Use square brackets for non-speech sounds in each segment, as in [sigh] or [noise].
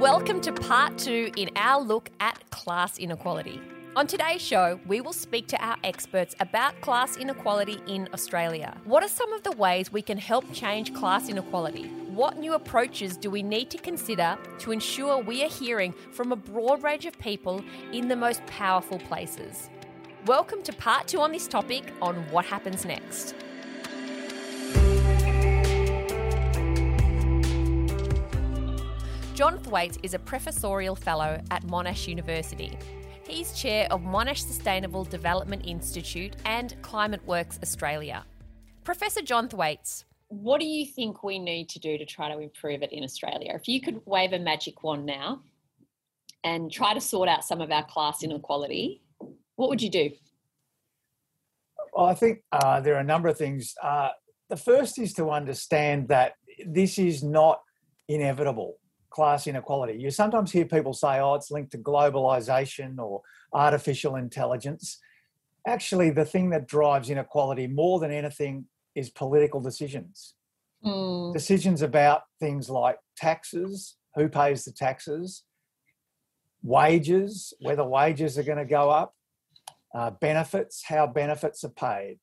Welcome to part two in our look at class inequality. On today's show, we will speak to our experts about class inequality in Australia. What are some of the ways we can help change class inequality? What new approaches do we need to consider to ensure we are hearing from a broad range of people in the most powerful places? Welcome to part two on this topic on what happens next. John Thwaites is a professorial fellow at Monash University. He's chair of Monash Sustainable Development Institute and Climate Works Australia. Professor John Thwaites, what do you think we need to do to try to improve it in Australia? If you could wave a magic wand now and try to sort out some of our class inequality, what would you do? Well, I think uh, there are a number of things. Uh, the first is to understand that this is not inevitable class inequality. You sometimes hear people say, oh, it's linked to globalization or artificial intelligence. Actually, the thing that drives inequality more than anything is political decisions. Mm. Decisions about things like taxes, who pays the taxes, wages, whether wages are going to go up, uh, benefits, how benefits are paid.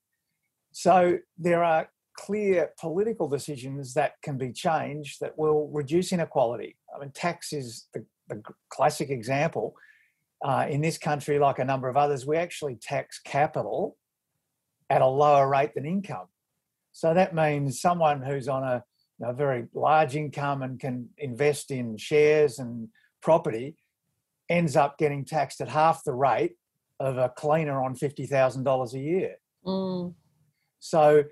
So there are clear political decisions that can be changed that will reduce inequality. I mean, tax is the, the classic example. Uh, in this country, like a number of others, we actually tax capital at a lower rate than income. So that means someone who's on a you know, very large income and can invest in shares and property ends up getting taxed at half the rate of a cleaner on $50,000 a year. Mm. So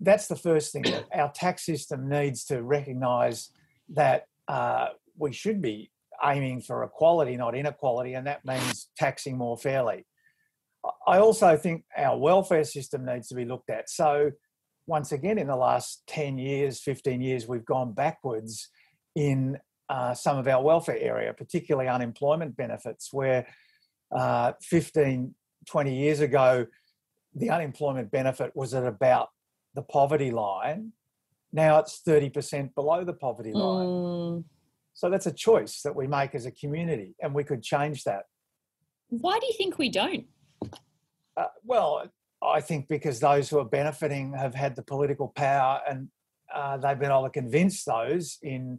that's the first thing our tax system needs to recognize that uh, we should be aiming for equality, not inequality, and that means taxing more fairly. I also think our welfare system needs to be looked at. So, once again, in the last 10 years, 15 years, we've gone backwards in uh, some of our welfare area, particularly unemployment benefits, where uh, 15, 20 years ago, the unemployment benefit was at about the poverty line. Now it's 30% below the poverty line. Mm. So that's a choice that we make as a community, and we could change that. Why do you think we don't? Uh, well, I think because those who are benefiting have had the political power and uh, they've been able to convince those in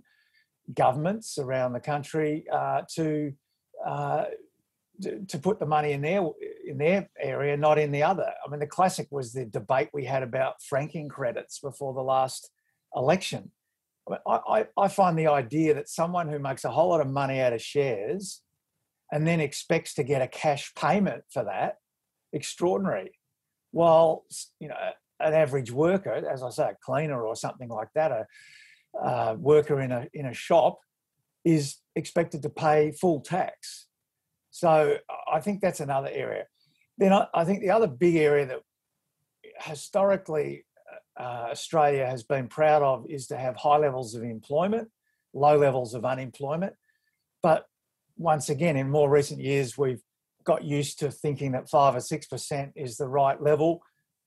governments around the country uh, to uh, to put the money in their in their area, not in the other. I mean, the classic was the debate we had about franking credits before the last election. I, I, I find the idea that someone who makes a whole lot of money out of shares and then expects to get a cash payment for that extraordinary. While you know an average worker, as I say, a cleaner or something like that, a, a worker in a in a shop, is expected to pay full tax so I think that's another area. Then I, think the other big area that historically uh, Australia has been proud of is to have high levels of employment, low levels of unemployment. But once again, in more recent years, we've got used to thinking that five or six percent is the right level.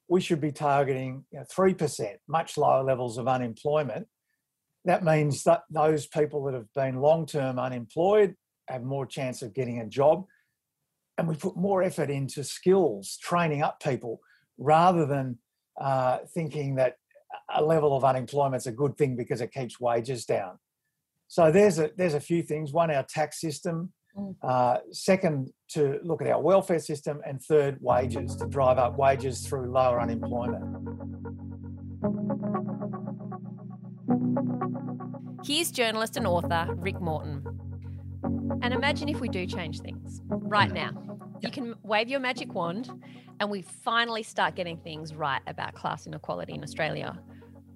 We should be targeting three you know, percent, much lower levels of unemployment. That means that those people that have been long-term unemployed have more chance of getting a job. And we put more effort into skills, training up people, rather than uh, thinking that a level of unemployment is a good thing because it keeps wages down. So there's a there's a few things. One, our tax system. Mm. Uh, second, to look at our welfare system, and third, wages to drive up wages through lower unemployment. Here's journalist and author Rick Morton. And imagine if we do change things right now. You can wave your magic wand and we finally start getting things right about class inequality in Australia.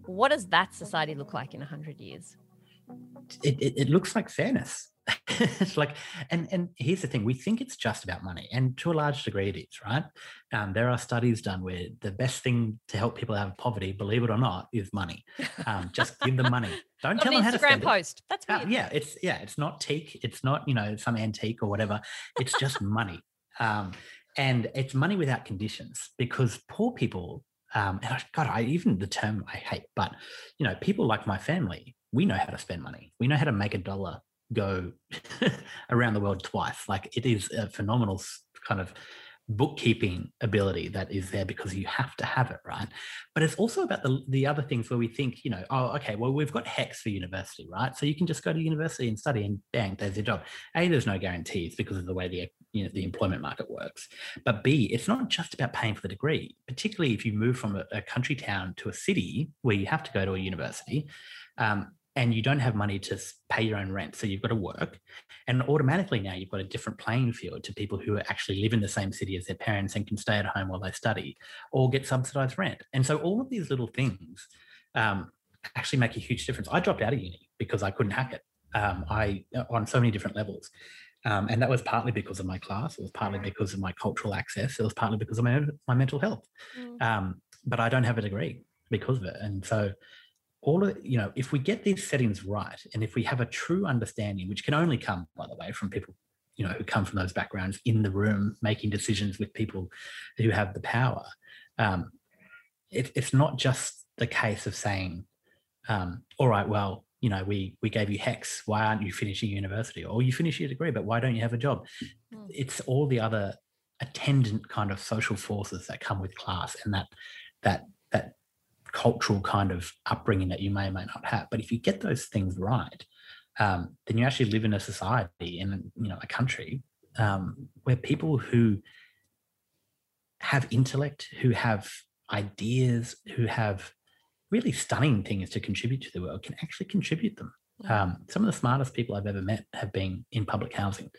What does that society look like in 100 years? It, it, it looks like fairness. [laughs] it's like, and and here's the thing: we think it's just about money, and to a large degree, it is. Right? Um, there are studies done where the best thing to help people out of poverty, believe it or not, is money. Um, just give them money. Don't tell them how to spend post. It. That's uh, weird. Uh, yeah, it's yeah, it's not teak. It's not you know some antique or whatever. It's just money, um, and it's money without conditions because poor people. Um, and I, God, I even the term I hate, but you know, people like my family, we know how to spend money. We know how to make a dollar go [laughs] around the world twice. Like it is a phenomenal kind of bookkeeping ability that is there because you have to have it, right? But it's also about the, the other things where we think, you know, oh, okay, well, we've got HECS for university, right? So you can just go to university and study and bang, there's your job. A, there's no guarantees because of the way the you know the employment market works. But B, it's not just about paying for the degree, particularly if you move from a, a country town to a city where you have to go to a university. Um, and you don't have money to pay your own rent. So you've got to work. And automatically now you've got a different playing field to people who actually live in the same city as their parents and can stay at home while they study or get subsidized rent. And so all of these little things um, actually make a huge difference. I dropped out of uni because I couldn't hack it. Um, I uh, on so many different levels. Um, and that was partly because of my class. It was partly because of my cultural access. It was partly because of my, my mental health. Mm. Um, but I don't have a degree because of it. And so all of you know if we get these settings right and if we have a true understanding which can only come by the way from people you know who come from those backgrounds in the room making decisions with people who have the power um, it, it's not just the case of saying um, all right well you know we we gave you HECS. Why aren't you finishing university? Or you finish your degree but why don't you have a job? Mm. it's all the other attendant kind of social forces that come with class and that that that cultural kind of upbringing that you may or may not have. But if you get those things right, um, then you actually live in a society in you know a country um, where people who have intellect, who have ideas, who have really stunning things to contribute to the world can actually contribute them. Um, some of the smartest people I've ever met have been in public housing.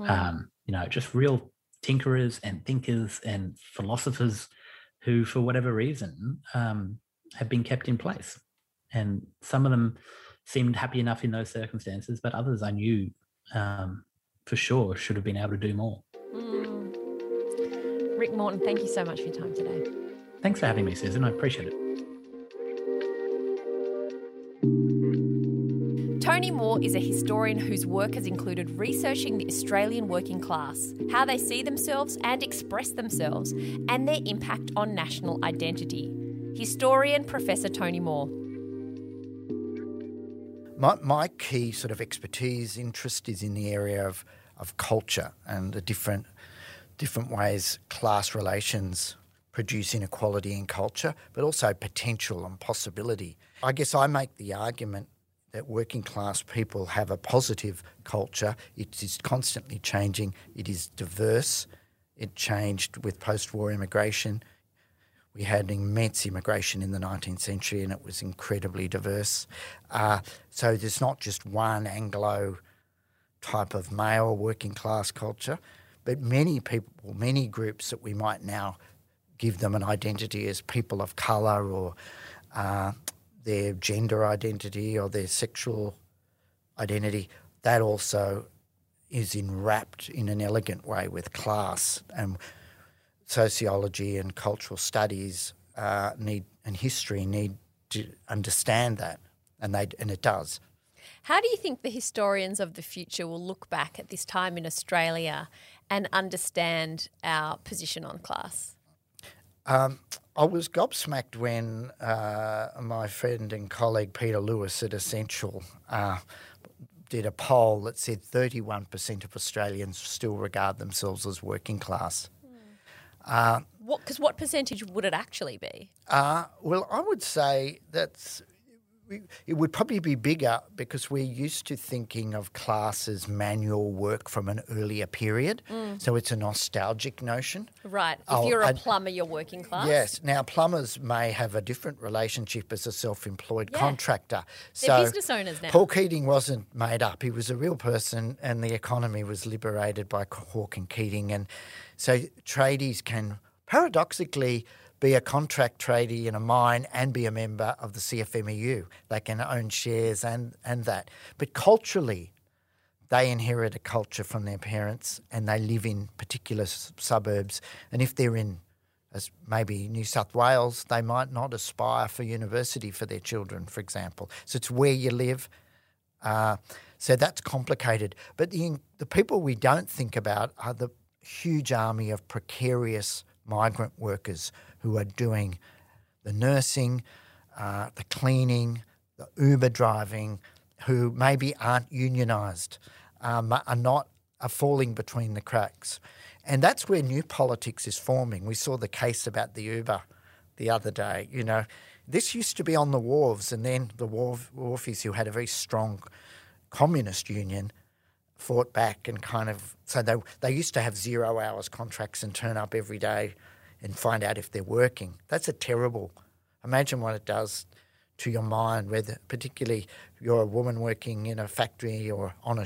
Um, you know, just real tinkerers and thinkers and philosophers who, for whatever reason, um, have been kept in place. And some of them seemed happy enough in those circumstances, but others I knew um, for sure should have been able to do more. Mm. Rick Morton, thank you so much for your time today. Thanks for having me, Susan. I appreciate it. Tony Moore is a historian whose work has included researching the Australian working class, how they see themselves and express themselves, and their impact on national identity historian Professor Tony Moore. My, my key sort of expertise, interest is in the area of, of culture and the different, different ways class relations produce inequality in culture, but also potential and possibility. I guess I make the argument that working class people have a positive culture. It is constantly changing, it is diverse. It changed with post war immigration. We had immense immigration in the 19th century and it was incredibly diverse. Uh, so there's not just one Anglo type of male working class culture, but many people, many groups that we might now give them an identity as people of colour or uh, their gender identity or their sexual identity, that also is enwrapped in an elegant way with class. And sociology and cultural studies uh, need and history need to understand that, and they and it does. How do you think the historians of the future will look back at this time in Australia and understand our position on class? Um, I was gobsmacked when uh, my friend and colleague Peter Lewis at Essential uh, did a poll that said 31% of Australians still regard themselves as working class. Uh, what? Because what percentage would it actually be? Uh, well, I would say that's it would probably be bigger because we're used to thinking of class as manual work from an earlier period. Mm. So it's a nostalgic notion. Right. If oh, you're a plumber, you're working class. Yes. Now, plumbers may have a different relationship as a self employed yeah. contractor. So They're business owners now. Paul Keating wasn't made up, he was a real person, and the economy was liberated by Hawke and Keating. And so tradies can paradoxically be a contract tradie in a mine and be a member of the CFMEU. They can own shares and, and that. But culturally, they inherit a culture from their parents and they live in particular suburbs. And if they're in as maybe New South Wales, they might not aspire for university for their children, for example. So it's where you live. Uh, so that's complicated. But the, the people we don't think about are the huge army of precarious migrant workers who are doing the nursing, uh, the cleaning, the Uber driving, who maybe aren't unionised, um, are not are falling between the cracks. And that's where new politics is forming. We saw the case about the Uber the other day. You know, this used to be on the wharves, and then the wharf, wharfies who had a very strong communist union fought back and kind of so they they used to have zero hours contracts and turn up every day and find out if they're working. That's a terrible. Imagine what it does to your mind, whether particularly you're a woman working in a factory or on a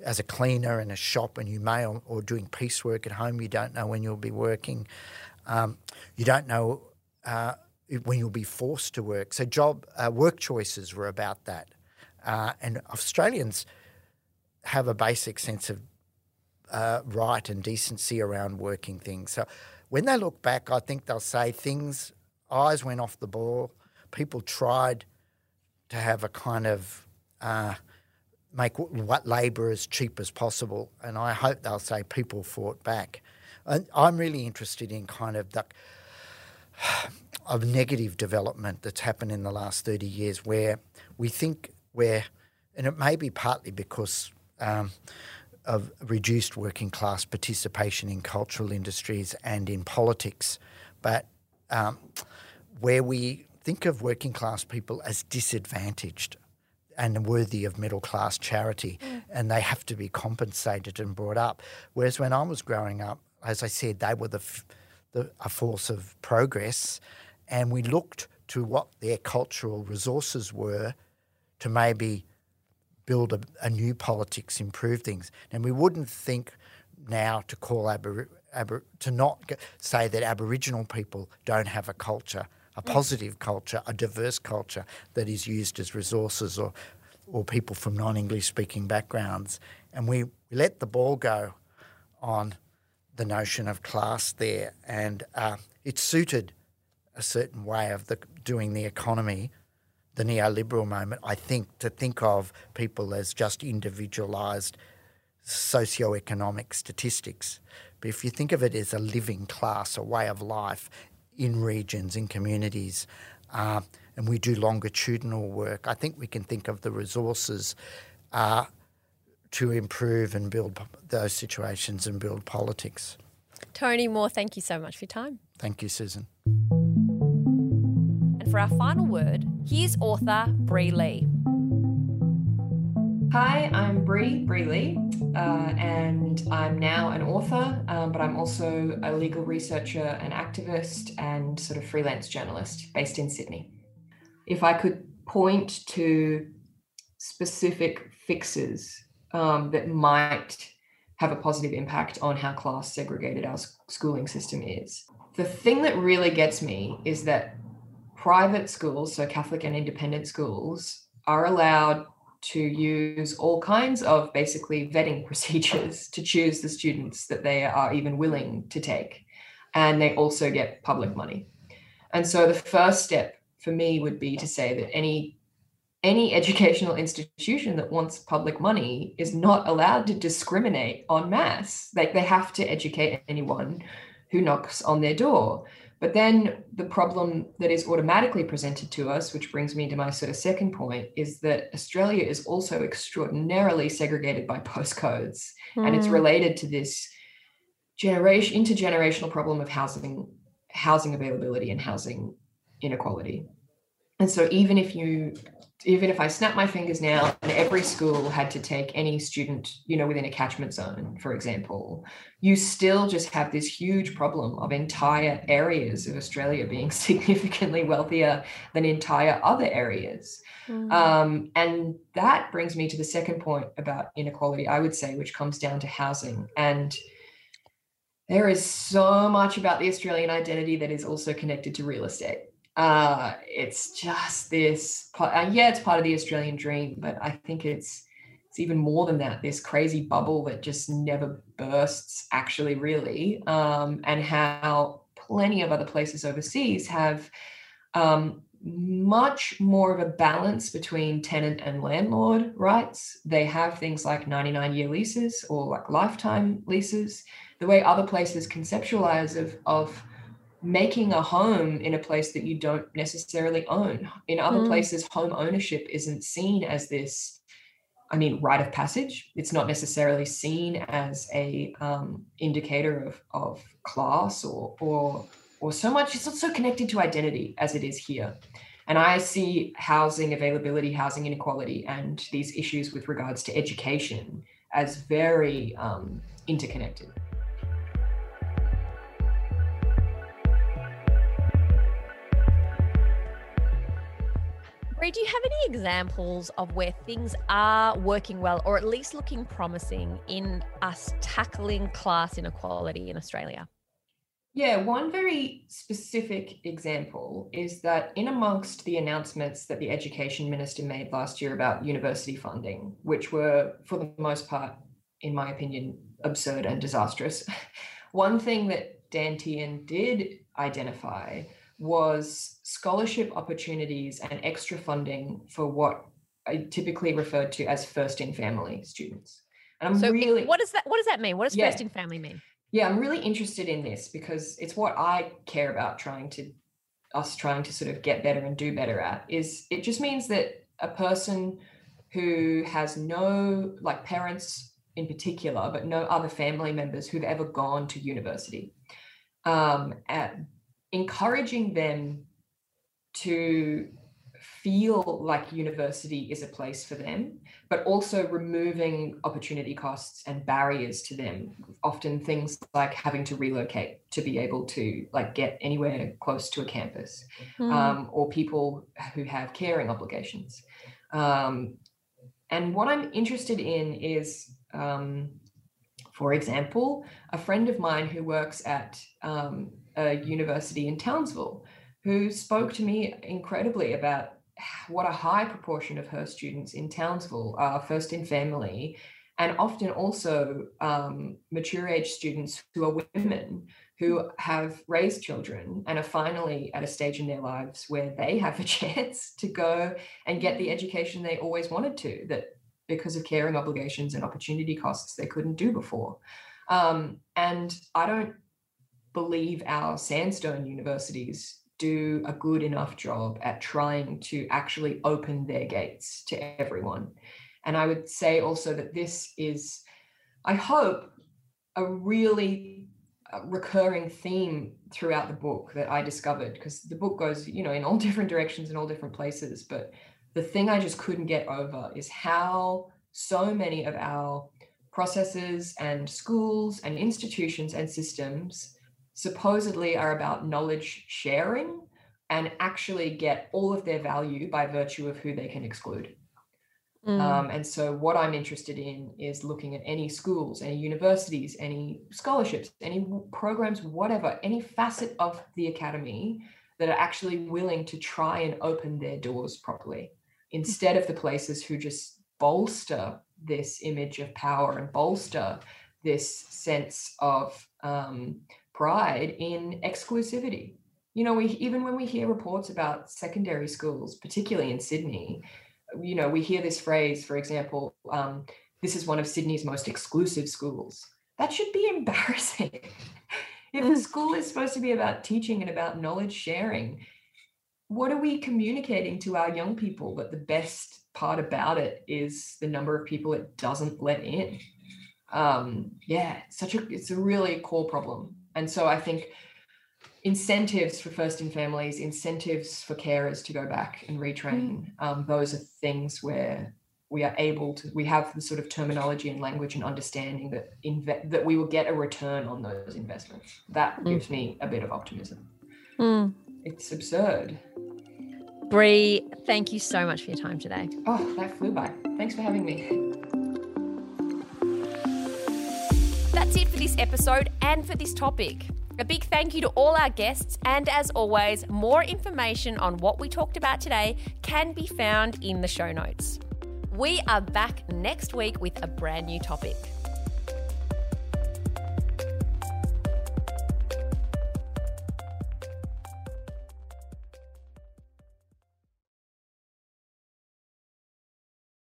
as a cleaner in a shop and you may or, or doing piecework at home. You don't know when you'll be working. Um, you don't know uh, when you'll be forced to work. So job uh, work choices were about that, uh, and Australians have a basic sense of uh, right and decency around working things. So when they look back, I think they'll say things eyes went off the ball. People tried to have a kind of uh, make what labour as cheap as possible, and I hope they'll say people fought back. And I'm really interested in kind of the [sighs] of negative development that's happened in the last 30 years where we think we're, and it may be partly because um, of reduced working class participation in cultural industries and in politics, but um, where we think of working class people as disadvantaged and worthy of middle class charity, mm. and they have to be compensated and brought up. Whereas when I was growing up, as I said, they were the, the a force of progress, and we looked to what their cultural resources were to maybe build a, a new politics, improve things. And we wouldn't think now to call Aber, to not say that Aboriginal people don't have a culture, a positive culture, a diverse culture that is used as resources or or people from non-English speaking backgrounds. And we, we let the ball go on the notion of class there, and uh, it suited a certain way of the, doing the economy the neoliberal moment, I think, to think of people as just individualised socioeconomic statistics. But if you think of it as a living class, a way of life in regions, in communities, uh, and we do longitudinal work, I think we can think of the resources uh, to improve and build those situations and build politics. Tony Moore, thank you so much for your time. Thank you, Susan for our final word, here's author Bri Lee. Hi, I'm Bri, Bri Lee, uh, and I'm now an author, um, but I'm also a legal researcher and activist and sort of freelance journalist based in Sydney. If I could point to specific fixes um, that might have a positive impact on how class segregated our schooling system is, the thing that really gets me is that private schools, so Catholic and independent schools, are allowed to use all kinds of basically vetting [laughs] procedures to choose the students that they are even willing to take. And they also get public money. And so the first step for me would be to say that any any educational institution that wants public money is not allowed to discriminate en masse. Like they have to educate anyone who knocks on their door. But then the problem that is automatically presented to us, which brings me to my sort of second point, is that Australia is also extraordinarily segregated by postcodes. Mm. And it's hmm. related to this generation intergenerational problem of housing, housing availability and housing inequality. And so even if you even if I snap my fingers now and every school had to take any student, you know, within a catchment zone, for example, you still just have this huge problem of entire areas of Australia being [laughs] significantly wealthier than entire other areas. Mm. Um, and that brings me to the second point about inequality, I would say, which comes down to housing. And there is so much about the Australian identity that is also connected to real estate uh, it's just this. Uh, yeah, it's part of the Australian dream, but I think it's it's even more than that. This crazy bubble that just never bursts, actually, really, um, and how plenty of other places overseas have um, much more of a balance between tenant and landlord rights. They have things like 99 year leases or like lifetime leases. The way other places conceptualize of, of making a home in a place that you don't necessarily own. In other mm. places, home ownership isn't seen as this, I mean, rite of passage. It's not necessarily seen as a um, indicator of, of class or, or, or so much. It's not so connected to identity as it is here. And I see housing availability, housing inequality, and these issues with regards to education as very um, interconnected. Bri, do you have any examples of where things are working well or at least looking promising in us tackling class inequality in Australia? Yeah, one very specific example is that in amongst the announcements that the education minister made last year about university funding, which were for the most part, in my opinion, absurd and disastrous, [laughs] one thing that Dan Tehan did identify was scholarship opportunities and extra funding for what I typically referred to as first in family students. And I'm so really what does that what does that mean? What does yeah, first in family mean? Yeah, I'm really interested in this because it's what I care about trying to us trying to sort of get better and do better at is it just means that a person who has no like parents in particular, but no other family members who've ever gone to university. Um, at, encouraging them to feel like university is a place for them, but also removing opportunity costs and barriers to them. Often things like having to relocate to be able to like get anywhere close to a campus, mm. um, or people who have caring obligations. Um, and what I'm interested in is, um, for example, a friend of mine who works at um, a university in Townsville who spoke to me incredibly about what a high proportion of her students in Townsville are first in family and often also um, mature age students who are women who have raised children and are finally at a stage in their lives where they have a [laughs] chance to go and get the education they always wanted to that because of caring obligations and opportunity costs they couldn't do before. Um, and i don't believe our sandstone universities do a good enough job at trying to actually open their gates to everyone. And I would say also that this is, I hope, a really uh, recurring theme throughout the book that I discovered because the book goes, you know, in all [laughs] different directions in all different places. But the thing I just couldn't get over is how so many of our processes and schools and institutions and systems supposedly are about knowledge sharing and actually get all of their value by virtue of who they can exclude. Mm. Um, and so, what I'm interested in is looking at any schools, any universities, any scholarships, any programs, whatever, any facet of the academy that are actually willing to try and open their doors properly instead of the places who just bolster this image of power and bolster this sense of um, pride in exclusivity. You know, we even when we hear reports about secondary schools, particularly in Sydney, you know, we hear this phrase, for example, um, this is one of Sydney's most exclusive schools. That should be [laughs] embarrassing. if the mm. school is supposed to be about teaching and about knowledge sharing, what are we communicating to our young people that the best part about it is the number of people it doesn't let in? Um, yeah, such a it's a really core problem. And so I think incentives for first in families, incentives for carers to go back and retrain, mm. um, those are things where we are able to we have the sort of terminology and language and understanding that inve- that we will get a return on those investments that mm. gives me a bit of optimism mm. it's absurd Bri, thank you so much for your time today. Oh, that flew by. Thanks for having me. That's it for this episode and for this topic. A big thank you to all our guests, and as always, more information on what we talked about today can be found in the show notes. We are back next week with a brand new topic.